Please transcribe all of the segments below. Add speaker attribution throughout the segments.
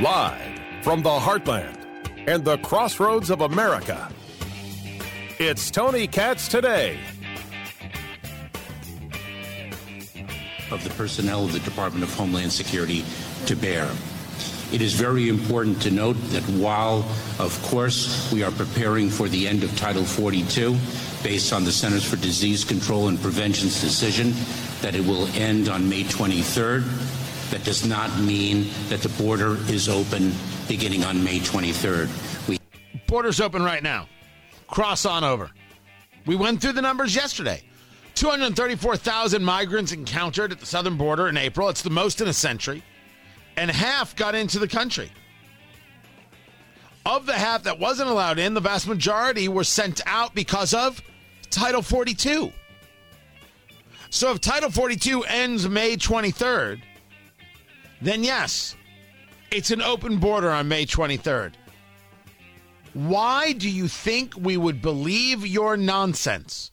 Speaker 1: Live from the heartland and the crossroads of America. It's Tony Katz today.
Speaker 2: Of the personnel of the Department of Homeland Security to bear. It is very important to note that while, of course, we are preparing for the end of Title 42, based on the Centers for Disease Control and Prevention's decision that it will end on May 23rd, that does not mean that the border is open beginning on May 23rd. We
Speaker 3: Border's open right now. Cross on over. We went through the numbers yesterday. 234,000 migrants encountered at the southern border in April. It's the most in a century. And half got into the country. Of the half that wasn't allowed in, the vast majority were sent out because of Title 42. So if Title 42 ends May 23rd, then yes, it's an open border on May 23rd. Why do you think we would believe your nonsense?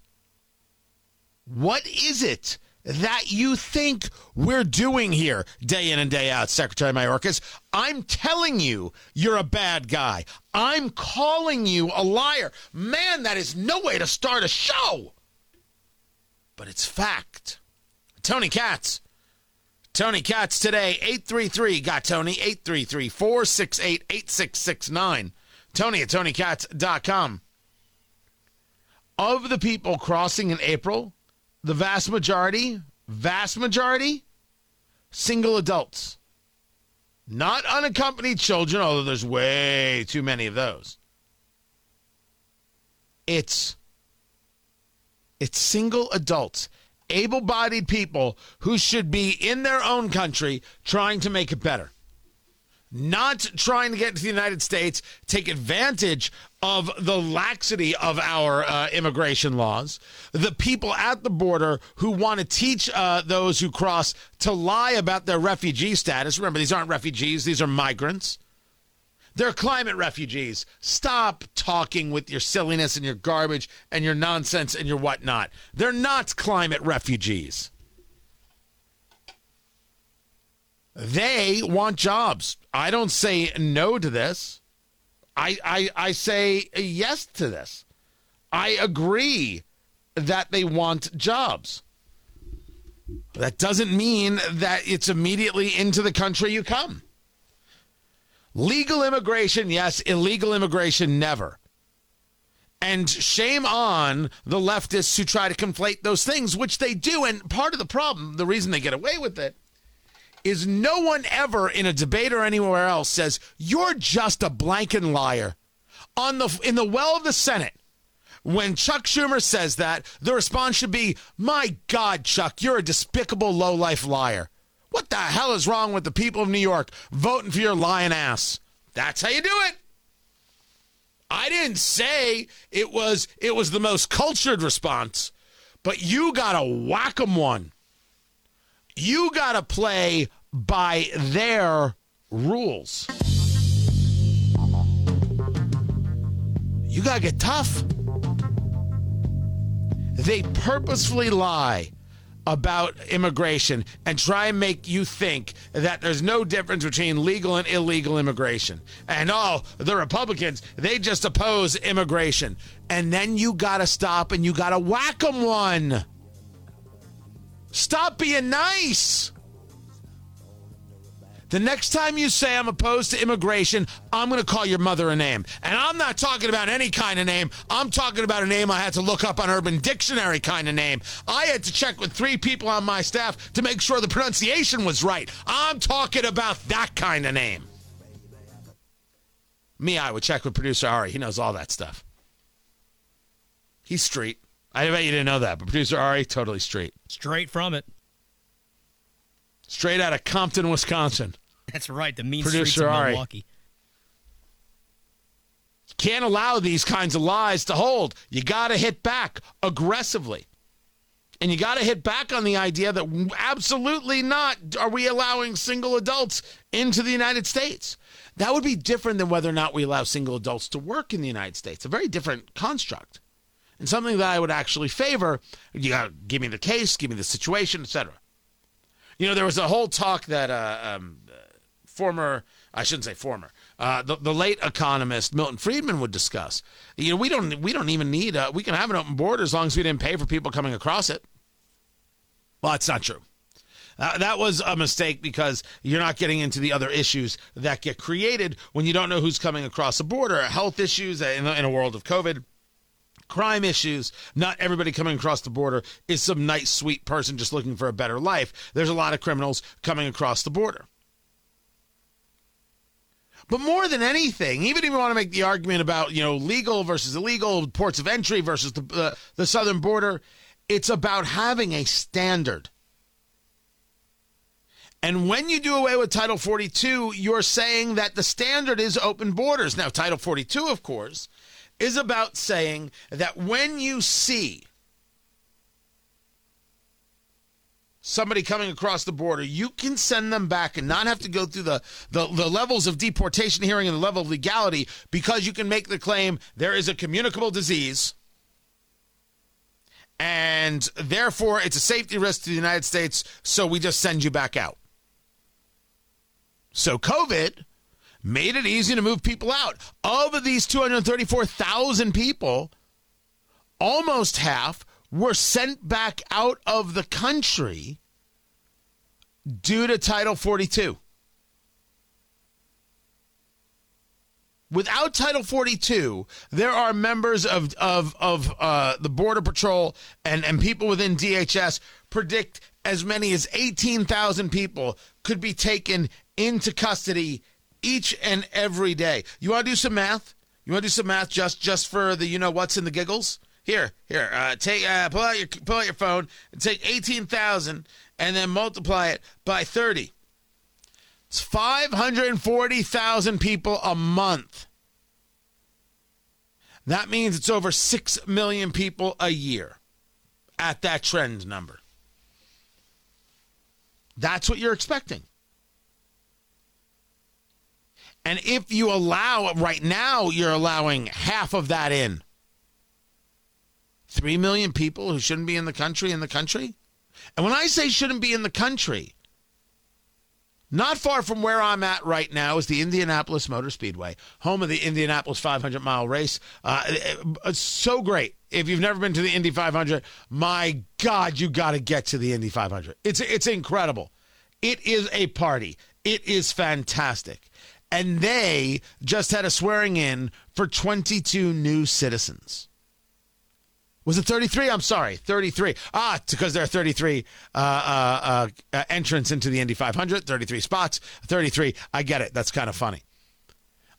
Speaker 3: What is it that you think we're doing here day in and day out, Secretary Mayorkas? I'm telling you, you're a bad guy. I'm calling you a liar. Man, that is no way to start a show. But it's fact. Tony Katz. Tony Katz today, 833 got Tony, 833 468 8669. Tony at TonyKatz.com. Of the people crossing in April, the vast majority, vast majority, single adults. Not unaccompanied children, although there's way too many of those. It's it's single adults, able-bodied people who should be in their own country trying to make it better not trying to get to the United States, take advantage of the laxity of our uh, immigration laws, the people at the border who want to teach uh, those who cross to lie about their refugee status. Remember, these aren't refugees, these are migrants. They're climate refugees. Stop talking with your silliness and your garbage and your nonsense and your whatnot. They're not climate refugees. They want jobs. I don't say no to this. I, I, I say yes to this. I agree that they want jobs. That doesn't mean that it's immediately into the country you come. Legal immigration, yes. Illegal immigration, never. And shame on the leftists who try to conflate those things, which they do. And part of the problem, the reason they get away with it, is no one ever in a debate or anywhere else says you're just a blanket liar. On the in the well of the Senate, when Chuck Schumer says that, the response should be, "My God, Chuck, you're a despicable low-life liar." What the hell is wrong with the people of New York voting for your lying ass? That's how you do it. I didn't say it was it was the most cultured response, but you got to whack 'em one. You got to play by their rules. You got to get tough. They purposefully lie about immigration and try and make you think that there's no difference between legal and illegal immigration. And oh, the Republicans, they just oppose immigration. And then you got to stop and you got to whack them one. Stop being nice. The next time you say I'm opposed to immigration, I'm going to call your mother a name. And I'm not talking about any kind of name. I'm talking about a name I had to look up on Urban Dictionary kind of name. I had to check with three people on my staff to make sure the pronunciation was right. I'm talking about that kind of name. Me, I would check with producer Ari. He knows all that stuff. He's street. I bet you didn't know that, but producer Ari, totally street.
Speaker 4: Straight from it.
Speaker 3: Straight out of Compton, Wisconsin.
Speaker 4: That's right. The mean
Speaker 3: Producer
Speaker 4: streets of
Speaker 3: Ari.
Speaker 4: Milwaukee.
Speaker 3: Can't allow these kinds of lies to hold. You got to hit back aggressively. And you got to hit back on the idea that absolutely not are we allowing single adults into the United States. That would be different than whether or not we allow single adults to work in the United States. A very different construct. And something that I would actually favor. You got to give me the case, give me the situation, etc. You know, there was a whole talk that uh, um, former I shouldn't say former, uh, the, the late economist Milton Friedman would discuss. You know, we don't we don't even need a, we can have an open border as long as we didn't pay for people coming across it. Well, that's not true. Uh, that was a mistake because you're not getting into the other issues that get created when you don't know who's coming across the border. Health issues in, in a world of COVID crime issues. Not everybody coming across the border is some nice, sweet person just looking for a better life. There's a lot of criminals coming across the border. But more than anything, even if you want to make the argument about you know legal versus illegal, ports of entry versus the uh, the southern border, it's about having a standard. And when you do away with Title 42, you're saying that the standard is open borders. Now, Title 42, of course, is about saying that when you see somebody coming across the border, you can send them back and not have to go through the, the, the, levels of deportation hearing and the level of legality because you can make the claim there is a communicable disease and therefore it's a safety risk to the United States, so we just send you back out. So COVID made it easy to move people out. Of these 234,000 people, almost half were sent back out of the country due to Title 42. Without Title 42, there are members of of of uh, the Border Patrol and and people within DHS predict as many as 18,000 people could be taken into custody each and every day. You want to do some math? You want to do some math just just for the you know what's in the giggles? Here, here, uh, take uh, pull out your pull out your phone and take eighteen thousand and then multiply it by thirty. It's five hundred and forty thousand people a month. That means it's over six million people a year at that trend number. That's what you're expecting. And if you allow, right now, you're allowing half of that in. Three million people who shouldn't be in the country in the country? And when I say shouldn't be in the country, not far from where I'm at right now is the Indianapolis Motor Speedway, home of the Indianapolis 500 mile race. Uh, it's so great. If you've never been to the Indy 500, my God, you got to get to the Indy 500. It's it's incredible. It is a party. It is fantastic and they just had a swearing in for 22 new citizens. Was it 33? I'm sorry, 33. Ah, because there are 33 uh, uh, uh, entrants into the Indy 500, 33 spots, 33. I get it. That's kind of funny.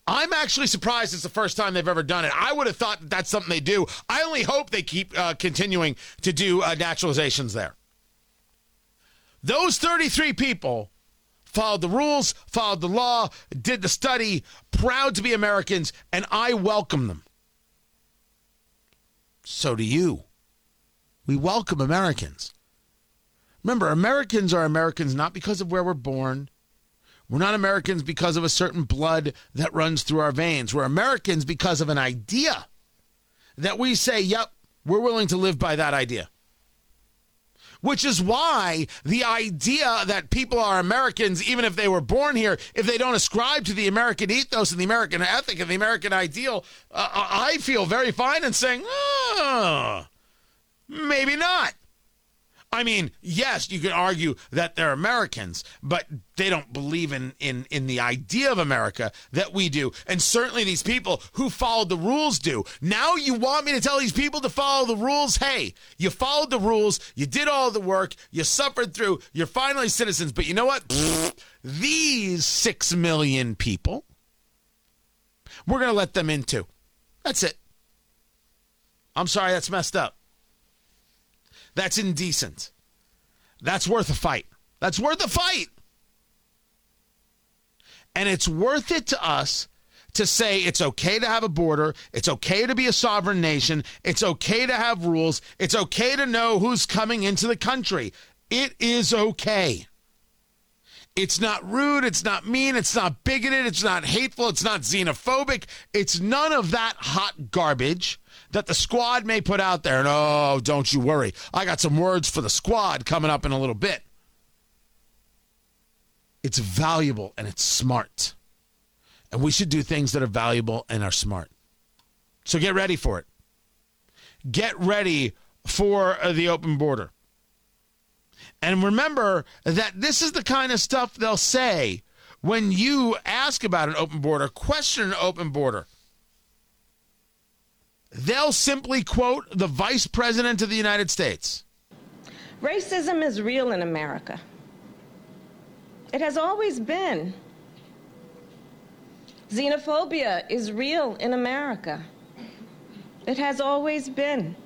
Speaker 3: I'm actually surprised it's the first time they've ever done it. I would have thought that that's something they do. I only hope they keep uh, continuing to do uh, naturalizations there. Those 33 people followed the rules, followed the law, did the study, proud to be Americans, and I welcome them. So do you. We welcome Americans. Remember, Americans are Americans not because of where we're born. We're not Americans because of a certain blood that runs through our veins. We're Americans because of an idea that we say, yep, we're willing to live by that idea which is why the idea that people are Americans, even if they were born here, if they don't ascribe to the American ethos and the American ethic and the American ideal, uh, I feel very fine in saying, oh, maybe not. I mean, yes, you can argue that they're Americans, but they don't believe in, in, in the idea of America that we do. And certainly these people who followed the rules do. Now you want me to tell these people to follow the rules? Hey, you followed the rules, you did all the work, you suffered through, you're finally citizens. But you know what? these six million people, we're going to let them into. That's it. I'm sorry, that's messed up. That's indecent. That's worth a fight. That's worth a fight. And it's worth it to us to say it's okay to have a border, it's okay to be a sovereign nation, it's okay to have rules, it's okay to know who's coming into the country. It is okay. It's not rude, it's not mean, it's not bigoted, it's not hateful, it's not xenophobic, it's none of that hot garbage that the squad may put out there. And oh, don't you worry. I got some words for the squad coming up in a little bit. It's valuable and it's smart. And we should do things that are valuable and are smart. So get ready for it. Get ready for uh, the open border. And remember that this is the kind of stuff they'll say when you ask about an open border, question an open border. They'll simply quote the Vice President of the United States.
Speaker 5: Racism is real in America. It has always been. Xenophobia is real in America. It has always been.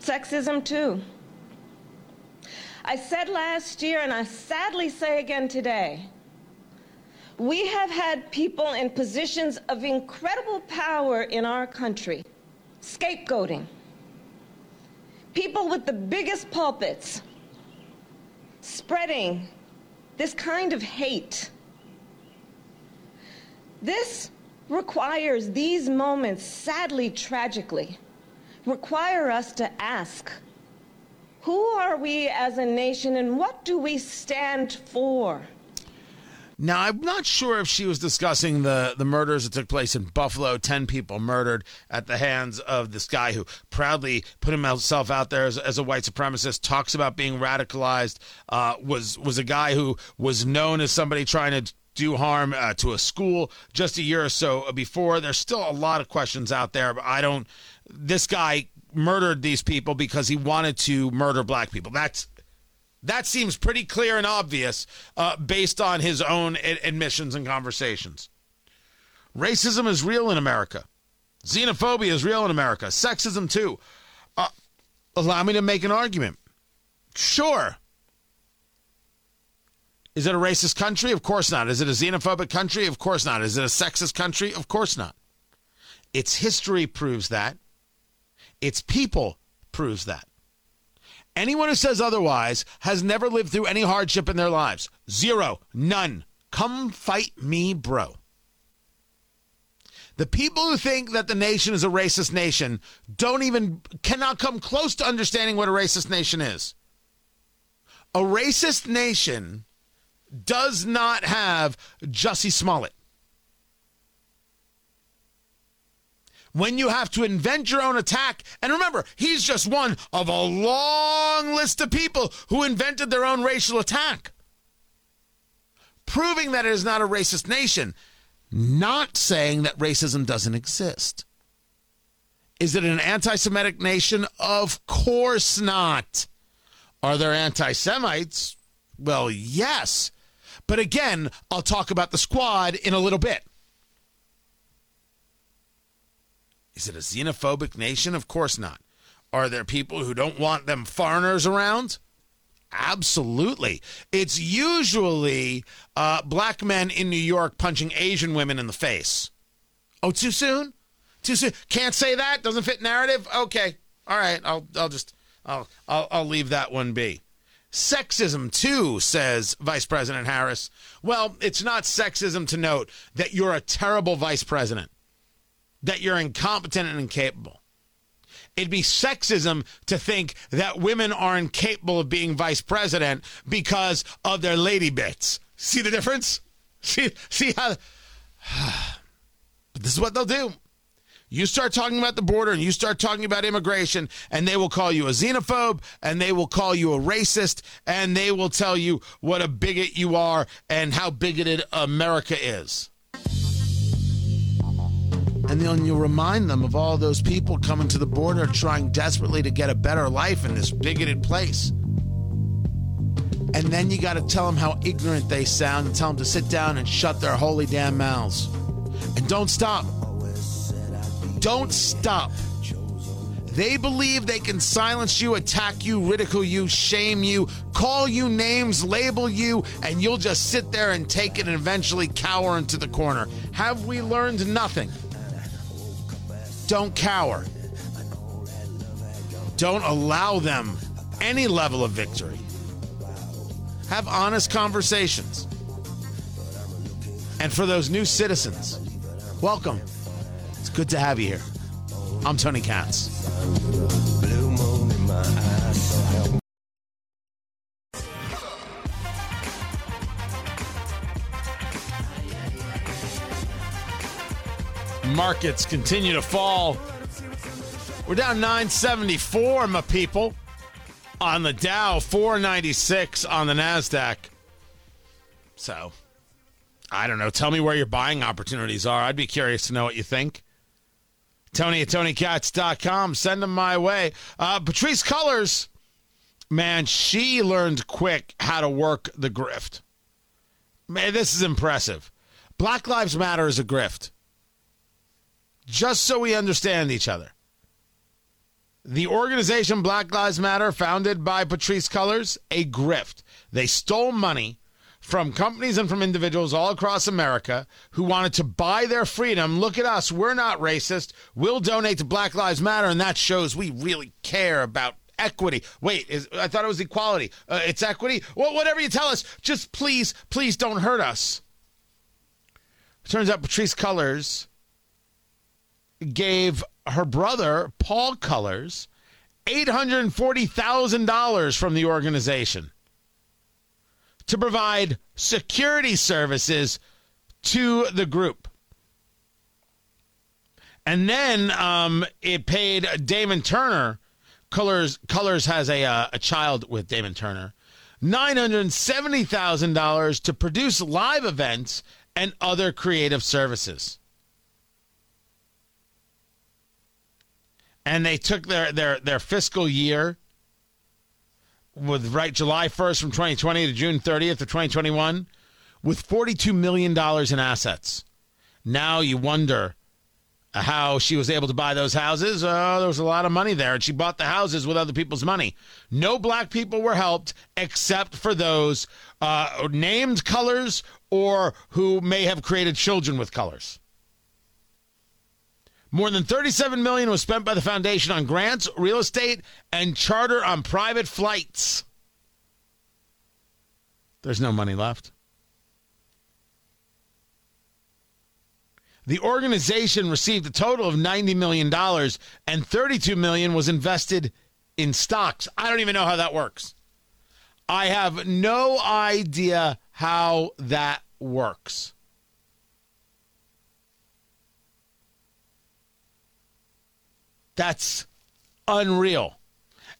Speaker 5: Sexism, too. I said last year, and I sadly say again today, we have had people in positions of incredible power in our country scapegoating. People with the biggest pulpits spreading this kind of hate. This requires these moments, sadly, tragically, require us to ask who are we as a nation and what do we stand for?
Speaker 3: Now, I'm not sure if she was discussing the, the murders that took place in Buffalo 10 people murdered at the hands of this guy who proudly put himself out there as, as a white supremacist, talks about being radicalized, uh, was, was a guy who was known as somebody trying to do harm uh, to a school just a year or so before. There's still a lot of questions out there, but I don't. This guy murdered these people because he wanted to murder black people. That's that seems pretty clear and obvious uh, based on his own ad- admissions and conversations. Racism is real in America. Xenophobia is real in America. Sexism, too. Uh, allow me to make an argument. Sure. Is it a racist country? Of course not. Is it a xenophobic country? Of course not. Is it a sexist country? Of course not. Its history proves that. Its people proves that. Anyone who says otherwise has never lived through any hardship in their lives. Zero. None. Come fight me, bro. The people who think that the nation is a racist nation don't even, cannot come close to understanding what a racist nation is. A racist nation does not have Jussie Smollett. When you have to invent your own attack. And remember, he's just one of a long list of people who invented their own racial attack. Proving that it is not a racist nation, not saying that racism doesn't exist. Is it an anti Semitic nation? Of course not. Are there anti Semites? Well, yes. But again, I'll talk about the squad in a little bit. Is it a xenophobic nation? Of course not. Are there people who don't want them foreigners around? Absolutely. It's usually uh, black men in New York punching Asian women in the face. Oh, too soon? Too soon? Can't say that? Doesn't fit narrative? Okay. All right. I'll, I'll just, I'll, I'll, I'll leave that one be. Sexism, too, says Vice President Harris. Well, it's not sexism to note that you're a terrible vice president that you're incompetent and incapable. It'd be sexism to think that women are incapable of being vice president because of their lady bits. See the difference? See, see how. But this is what they'll do. You start talking about the border and you start talking about immigration, and they will call you a xenophobe and they will call you a racist and they will tell you what a bigot you are and how bigoted America is. And then you'll remind them of all those people coming to the border trying desperately to get a better life in this bigoted place. And then you got to tell them how ignorant they sound and tell them to sit down and shut their holy damn mouths. And don't stop. Don't stop. They believe they can silence you, attack you, ridicule you, shame you, call you names, label you, and you'll just sit there and take it and eventually cower into the corner. Have we learned nothing? Don't cower. Don't allow them any level of victory. Have honest conversations. And for those new citizens, welcome. It's good to have you here. I'm Tony Katz. Markets continue to fall. We're down 974, my people, on the Dow, 496 on the NASDAQ. So, I don't know. Tell me where your buying opportunities are. I'd be curious to know what you think. Tony at TonyKatz.com. Send them my way. Uh, Patrisse Cullors, man, she learned quick how to work the grift. Man, this is impressive. Black Lives Matter is a grift. Just so we understand each other. The organization Black Lives Matter, founded by Patrisse Cullors, a grift. They stole money from companies and from individuals all across America who wanted to buy their freedom. Look at us. We're not racist. We'll donate to Black Lives Matter, and that shows we really care about equity. Wait, is, I thought it was equality. Uh, it's equity? Well, whatever you tell us, just please, please don't hurt us. Turns out Patrisse Cullors gave her brother, Paul Cullors, $840,000 from the organization to provide security services to the group. And then um, it paid Damon Turner. Colors Cullors has a, uh, a child with Damon Turner. $970,000 to produce live events and other creative services. And they took their, their, their fiscal year with right July 1st from 2020 to June 30th of 2021 with $42 million in assets. Now you wonder how she was able to buy those houses. Oh, there was a lot of money there, and she bought the houses with other people's money. No black people were helped except for those uh, named Cullors or who may have created children with Cullors. More than 37 million was spent by the foundation on grants, real estate, and charter on private flights. There's no money left. The organization received a total of 90 million dollars and 32 million was invested in stocks. I don't even know how that works. I have no idea how that works. That's unreal.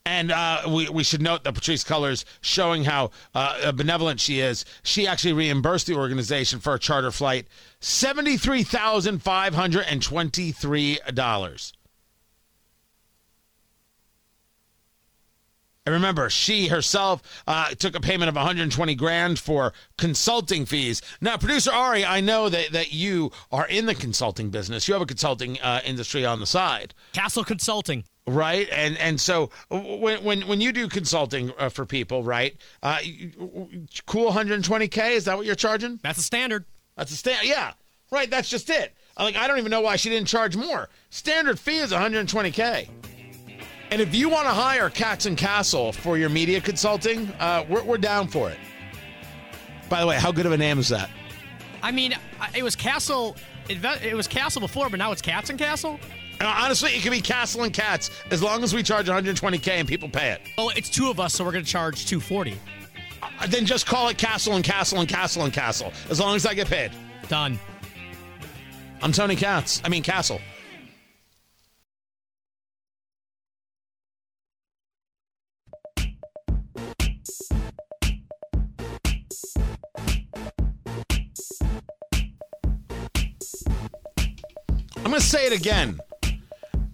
Speaker 3: And uh, we, we should note that Patrisse Cullors showing how uh, benevolent she is. She actually reimbursed the organization for a charter flight $73,523. And remember, she herself uh, took a payment of 120 grand for consulting fees. Now, producer Ari, I know that, that you are in the consulting business. You have a consulting uh, industry on the side,
Speaker 4: Castle Consulting.
Speaker 3: right? And and so when when when you do consulting uh, for people, right? Uh, cool 120k. Is that what you're charging?
Speaker 4: That's a standard.
Speaker 3: That's a stand. Yeah, right. That's just it. Like I don't even know why she didn't charge more. Standard fee is 120k. And if you want to hire Katz and Castle for your media consulting, uh, we're, we're down for it. By the way, how good of a name is that?
Speaker 4: I mean, it was Castle. It was Castle before, but now it's Katz and Castle.
Speaker 3: And honestly, it could be Castle and Katz as long as we charge 120k and people pay it.
Speaker 4: Oh, it's two of us, so we're going to charge 240.
Speaker 3: Uh, Then just call it Castle and Castle and Castle and Castle as long as I get paid.
Speaker 4: Done.
Speaker 3: I'm Tony Katz. I mean Castle. Say it again.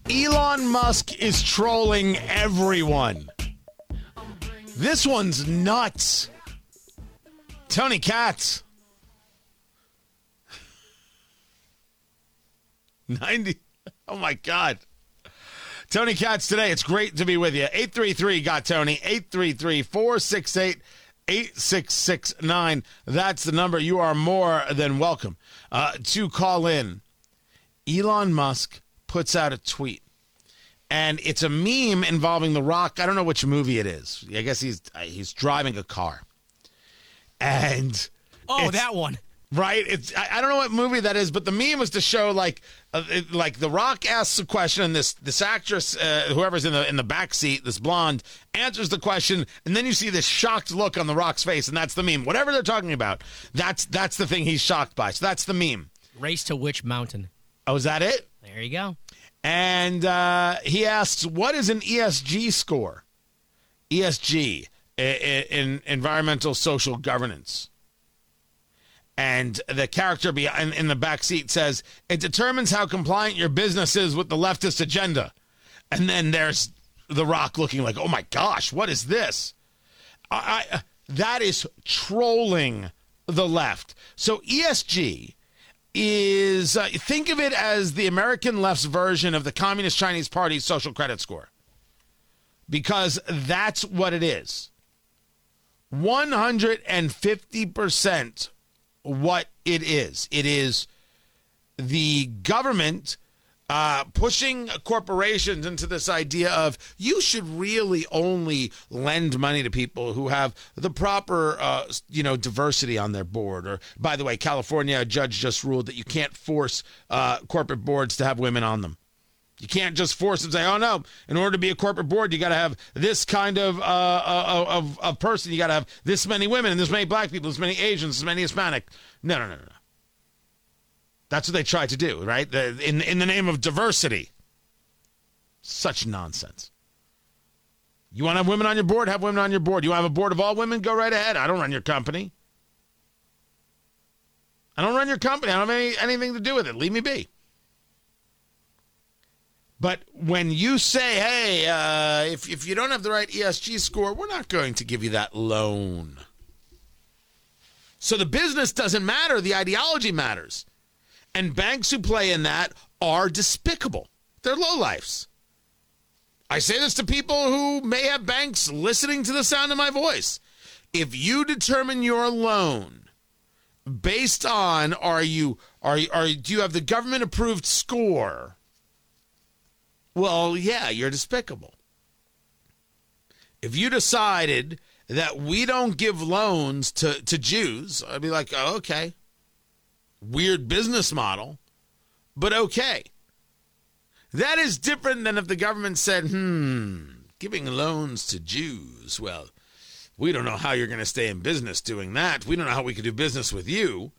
Speaker 3: Elon Musk is trolling everyone. This one's nuts. Tony Katz. 90. Oh my God. Tony Katz today. It's great to be with you. 833 got Tony. 833 468 8669. That's the number. You are more than welcome uh, to call in. Elon Musk puts out a tweet. And it's a meme involving The Rock. I don't know Witch movie it is. I guess he's uh, he's driving a car. And
Speaker 4: Oh, that one.
Speaker 3: right? It's I, I don't know what movie that is, but the meme was to show like uh, it, like the Rock asks a question, and this this actress, uh, whoever's in the in the back seat, this blonde, answers the question, and then you see this shocked look on the Rock's face, and that's the meme. Whatever they're talking about, that's that's the thing he's shocked by. So that's the meme.
Speaker 4: Race to which mountain?
Speaker 3: Oh, is that it?
Speaker 4: There you go.
Speaker 3: And uh, he asks, "What is an ESG score?" ESG in environmental social governance. And the character in, in the back seat says it determines how compliant your business is with the leftist agenda. And then there's The Rock looking like, "Oh my gosh, what is this?" I, I that is trolling the left. So ESG is uh, think of it as the American left's version of the Communist Chinese Party's social credit score. Because that's what it is. 150% what it is. It is the government uh, pushing corporations into this idea of you should really only lend money to people who have the proper, uh, you know, diversity on their board. Or, by the way, California, judge just ruled that you can't force uh, corporate boards to have women on them. You can't just force them say, "Oh no! In order to be a corporate board, you got to have this kind of uh, uh, of, of person. You got to have this many women and this many black people, this many Asians, this many Hispanic." No, no, no, no. That's what they tried to do, right? In in the name of diversity. Such nonsense. You want to have women on your board? Have women on your board. You want to have a board of all women? Go right ahead. I don't run your company. I don't run your company. I don't have any, anything to do with it. Leave me be. But when you say, hey, uh, if, if you don't have the right ESG score, we're not going to give you that loan. So the business doesn't matter, the ideology matters. And banks who play in that are despicable. They're lowlifes. I say this to people who may have banks listening to the sound of my voice. If you determine your loan based on are you are, are do you have the government approved score? Well, yeah, you're despicable. If you decided that we don't give loans to, to Jews, I'd be like, oh, okay weird business model, but okay. That is different than if the government said, hmm, giving loans to Jews. Well, we don't know how you're going to stay in business doing that. We don't know how we could do business with you.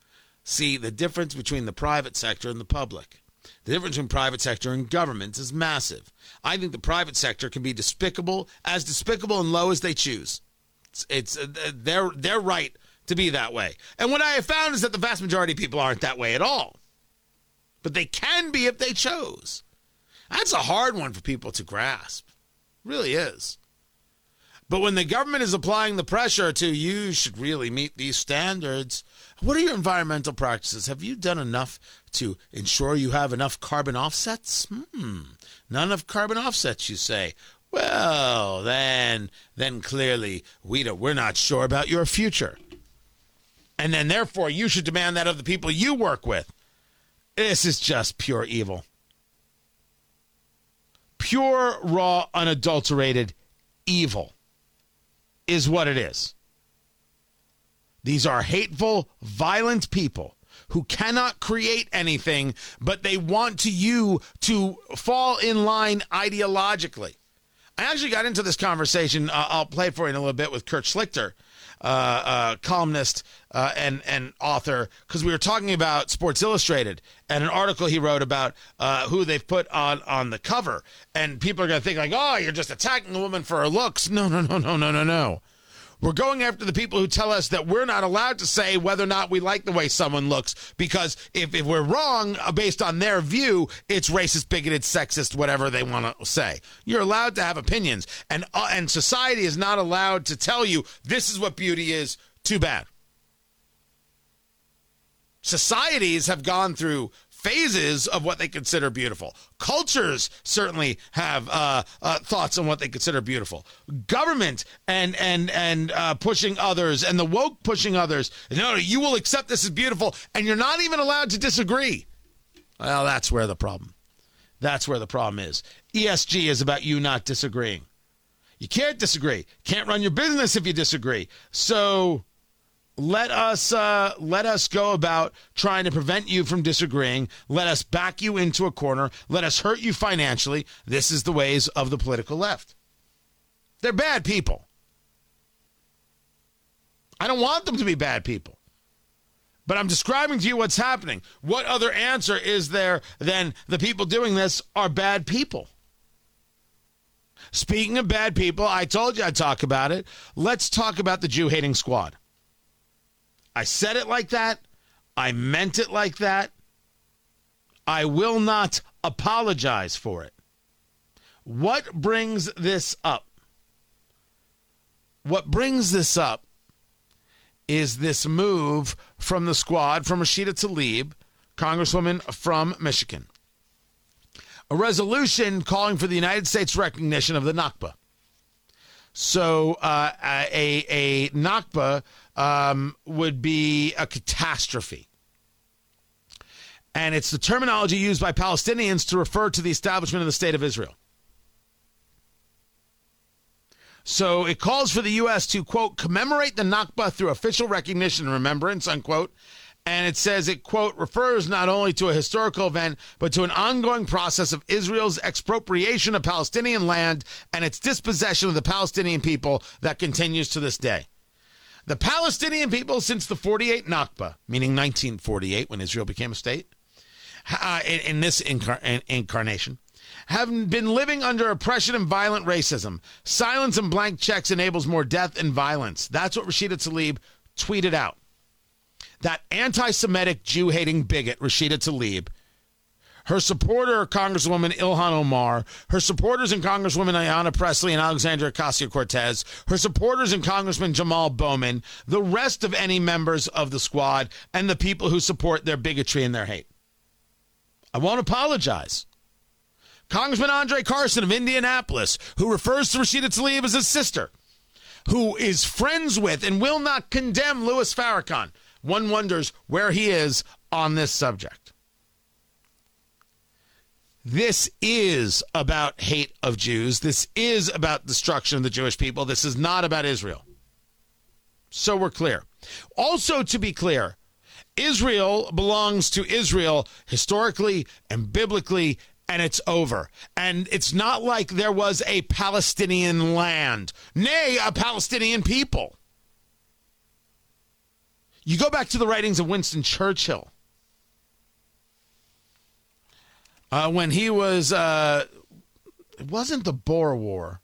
Speaker 3: See, the difference between the private sector and the public. The difference between private sector and government is massive. I think the private sector can be despicable, as despicable and low as they choose. It's, it's uh, they're they're right to be that way. And what I have found is that the vast majority of people aren't that way at all. But they can be if they chose. That's a hard one for people to grasp. It really is. But when the government is applying the pressure to you should really meet these standards, what are your environmental practices? Have you done enough to ensure you have enough carbon offsets? Hmm, not enough carbon offsets, you say. Well, then, then clearly we we're not sure about your future and then therefore you should demand that of the people you work with. This is just pure evil. Pure, raw, unadulterated evil is what it is. These are hateful, violent people who cannot create anything, but they want to you to fall in line ideologically. I actually got into this conversation. Uh, I'll play for you in a little bit with Kurt Schlichter uh, uh, columnist uh, and and author because we were talking about Sports Illustrated and an article he wrote about uh, who they've put on on the cover, and people are going to think like, oh, you're just attacking a woman for her looks. No, no, no, no, no, no, no. We're going after the people who tell us that we're not allowed to say whether or not we like the way someone looks because if, if we're wrong uh, based on their view, it's racist, bigoted, sexist, whatever they want to say. You're allowed to have opinions, and uh, and society is not allowed to tell you this is what beauty is. Too bad. Societies have gone through phases of what they consider beautiful. Cultures certainly have uh, uh, thoughts on what they consider beautiful. Government and and and uh, pushing others and the woke pushing others. No, you will accept this as beautiful, and you're not even allowed to disagree. Well, that's where the problem. That's where the problem is. ESG is about you not disagreeing. You can't disagree. Can't run your business if you disagree. So let us uh, let us go about trying to prevent you from disagreeing. Let us back you into a corner. Let us hurt you financially. This is the ways of the political left. They're bad people. I don't want them to be bad people. But I'm describing to you what's happening. What other answer is there than the people doing this are bad people? Speaking of bad people, I told you I'd talk about it. Let's talk about the Jew hating squad. I said it like that. I meant it like that. I will not apologize for it. What brings this up? What brings this up is this move from the squad from Rashida Tlaib, Congresswoman from Michigan. A resolution calling for the United States recognition of the Nakba. So uh, a, a Nakba um, would be a catastrophe. And it's the terminology used by Palestinians to refer to the establishment of the State of Israel. So it calls for the U.S. to, quote, commemorate the Nakba through official recognition and remembrance, unquote. And it says it, quote, refers not only to a historical event, but to an ongoing process of Israel's expropriation of Palestinian land and its dispossession of the Palestinian people that continues to this day. The Palestinian people, since the 48 Nakba, meaning 1948 when Israel became a state, uh, in, in, this incar- in, incarnation, have been living under oppression and violent racism. Silence and blank checks enables more death and violence. That's what Rashida Tlaib tweeted out. That anti Semitic, Jew hating bigot, Rashida Tlaib, her supporter, Congresswoman Ilhan Omar, her supporters and Congresswoman Ayanna Pressley and Alexandria Ocasio Cortez, her supporters and Congressman Jamal Bowman, the rest of any members of the squad, and the people who support their bigotry and their hate. I won't apologize. Congressman Andre Carson of Indianapolis, who refers to Rashida Tlaib as his sister, who is friends with and will not condemn Louis Farrakhan. One wonders where he is on this subject. This is about hate of Jews. This is about destruction of the Jewish people. This is not about Israel. So we're clear. Also, to be clear, Israel belongs to Israel historically and biblically and it's over. And it's not like there was a Palestinian land, nay, a Palestinian people. You go back to the writings of Winston Churchill. Uh, when he was, uh, it wasn't the Boer War.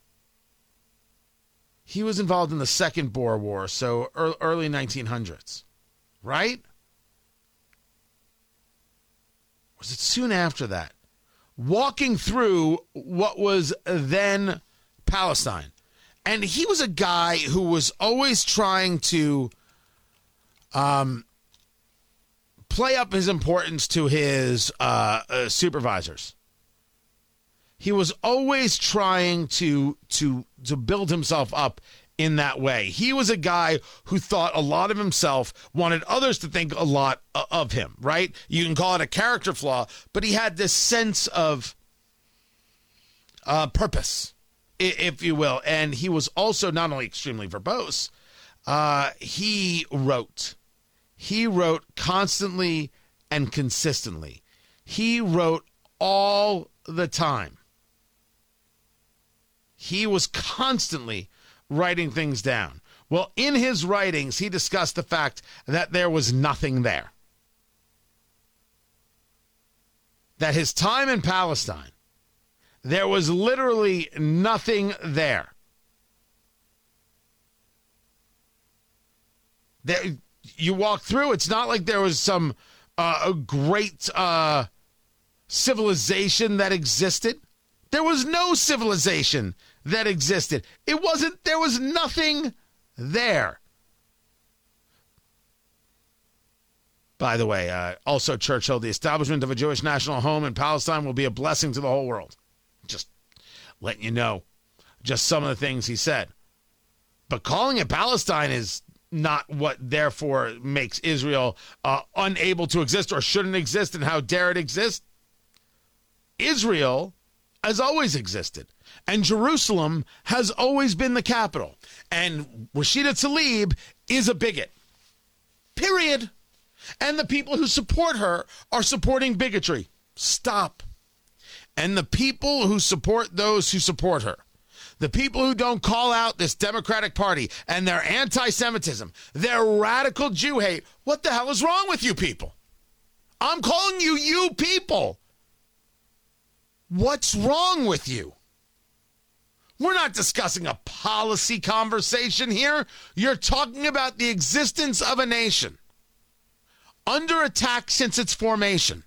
Speaker 3: He was involved in the Second Boer War, so early 1900s, right? Was it soon after that? walking through what was then Palestine. And he was a guy who was always trying to um, play up his importance to his uh, uh, supervisors. He was always trying to to to build himself up in that way. He was a guy who thought a lot of himself, wanted others to think a lot of him, right? You can call it a character flaw, but he had this sense of uh, purpose, if you will. And he was also not only extremely verbose, uh, he wrote. He wrote constantly and consistently. He wrote all the time. He was constantly writing things down. Well, in his writings, he discussed the fact that there was nothing there. That his time in Palestine, there was literally nothing there. There, you walk through, it's not like there was some uh, a great uh, civilization that existed. There was no civilization that existed. It wasn't, there was nothing there. By the way, uh, also Churchill, the establishment of a Jewish national home in Palestine will be a blessing to the whole world. Just letting you know just some of the things he said. But calling it Palestine is not what therefore makes Israel uh, unable to exist or shouldn't exist and how dare it exist. Israel has always existed. And Jerusalem has always been the capital. And Rashida Tlaib is a bigot. Period. And the people who support her are supporting bigotry. Stop. And the people who support those who support her, the people who don't call out this Democratic Party and their anti Semitism, their radical Jew hate, what the hell is wrong with you people? I'm calling you, you people. What's wrong with you? We're not discussing a policy conversation here. You're talking about the existence of a nation under attack since its formation.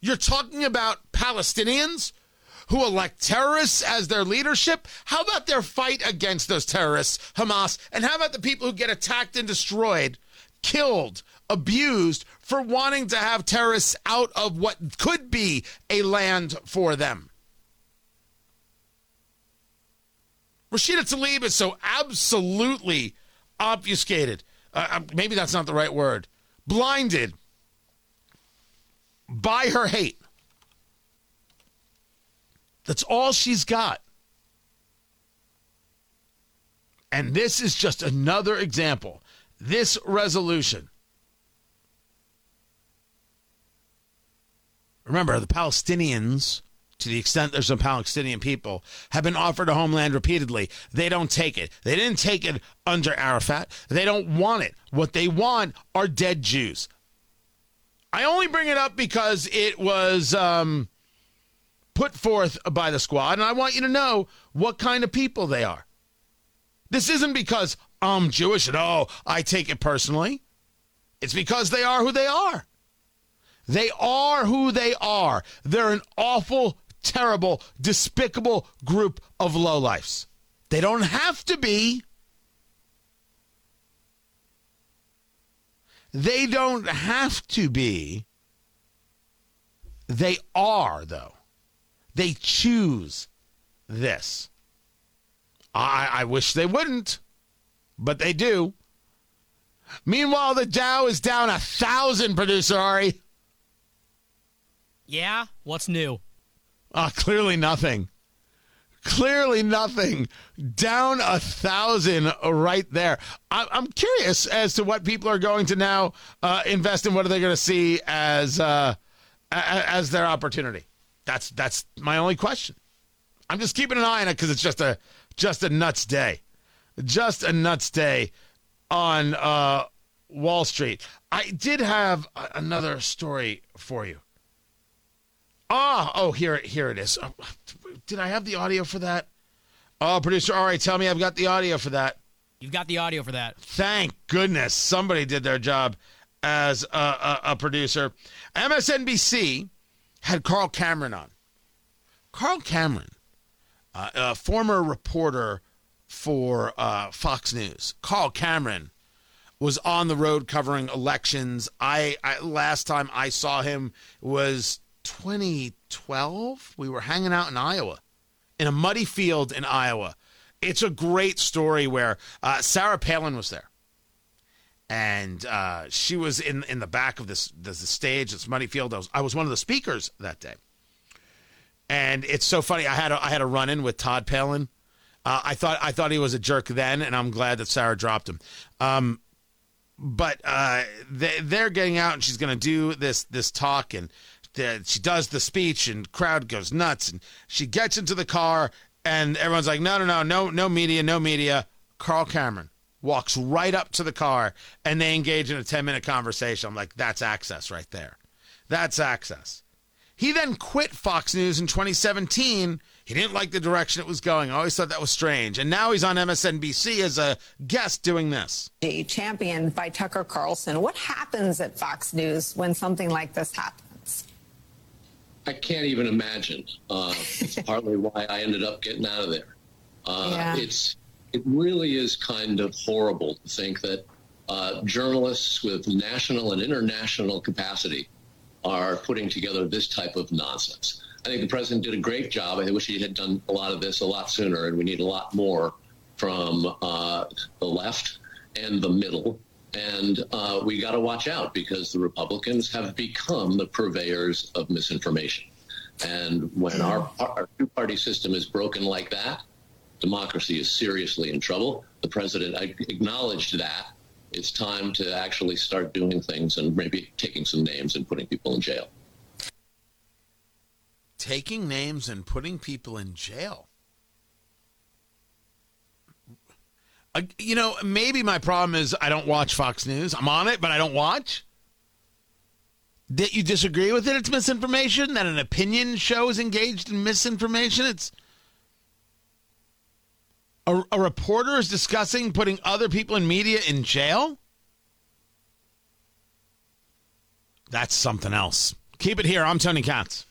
Speaker 3: You're talking about Palestinians who elect terrorists as their leadership? How about their fight against those terrorists, Hamas? And how about the people who get attacked and destroyed, killed, abused for wanting to have terrorists out of what could be a land for them? Rashida Tlaib is so absolutely obfuscated. Uh, uh, maybe that's not the right word. Blinded by her hate. That's all she's got. And this is just another example. This resolution. Remember, the Palestinians to the extent there's some Palestinian people, have been offered a homeland repeatedly. They don't take it. They didn't take it under Arafat. They don't want it. What they want are dead Jews. I only bring it up because it was um, put forth by the squad, and I want you to know what kind of people they are. This isn't because I'm Jewish and oh, I take it personally. It's because they are who they are. They are who they are. They're an awful terrible, despicable group of lowlifes. They don't have to be. They don't have to be. They are, though. They choose this. I, I wish they wouldn't, but they do. Meanwhile, the Dow is down a thousand, producer Ari.
Speaker 4: Yeah? What's new?
Speaker 3: Uh, clearly nothing. Clearly nothing. Down a thousand right there. I, am curious as to what people are going to now uh, invest in. What are they going to see as uh, as their opportunity? That's that's my only question. I'm just keeping an eye on it because it's just a just a nuts day, just a nuts day on uh, Wall Street. I did have another story for you. Ah, oh, here, here it is. Oh, did I have the audio for that? Oh, producer, all right, tell me I've got the audio for that.
Speaker 4: You've got the audio for that.
Speaker 3: Thank goodness somebody did their job as a, a, a producer. MSNBC had Carl Cameron on. Carl Cameron, uh, a former reporter for uh, Fox News. Carl Cameron was on the road covering elections. I, I last time I saw him was 2012, we were hanging out in Iowa, in a muddy field in Iowa. It's a great story where uh, Sarah Palin was there. And uh, she was in in the back of this, this stage, this muddy field. I was, I was one of the speakers that day. And it's so funny. I had a, I had a run in with Todd Palin. Uh, I thought I thought he was a jerk then, and I'm glad that Sarah dropped him. Um, but uh, they, they're getting out, and she's going to do this this talk, and the, she does the speech and crowd goes nuts and she gets into the car and everyone's like no no no no no media no media carl cameron walks right up to the car and they engage in a 10 minute conversation i'm like that's access right there that's access he then quit fox news in 2017 he didn't like the direction it was going. I always thought that was strange. And now he's on MSNBC as a guest doing this.
Speaker 6: Championed by Tucker Carlson. What happens at Fox News when something like this happens?
Speaker 7: I can't even imagine. Uh, it's partly why I ended up getting out of there. Uh, yeah. It's it really is kind of horrible to think that uh, journalists with national and international capacity are putting together this type of nonsense. I think the president did a great job. I wish he had done a lot of this a lot sooner, and we need a lot more from uh, the left and the middle and uh, we got to watch out because the Republicans have become the purveyors of misinformation. And when our, our two party system is broken like that, democracy is seriously in trouble. The president acknowledged that. It's time to actually start doing things and maybe taking some names and putting people in jail.
Speaker 3: taking names and putting people in jail. Uh, you know, maybe my problem is I don't watch Fox News. I'm on it, but I don't watch. That you disagree with it? It's misinformation. That an opinion show is engaged in misinformation. It's a, a reporter is discussing putting other people in media in jail. That's something else. Keep it here. I'm Tony Katz.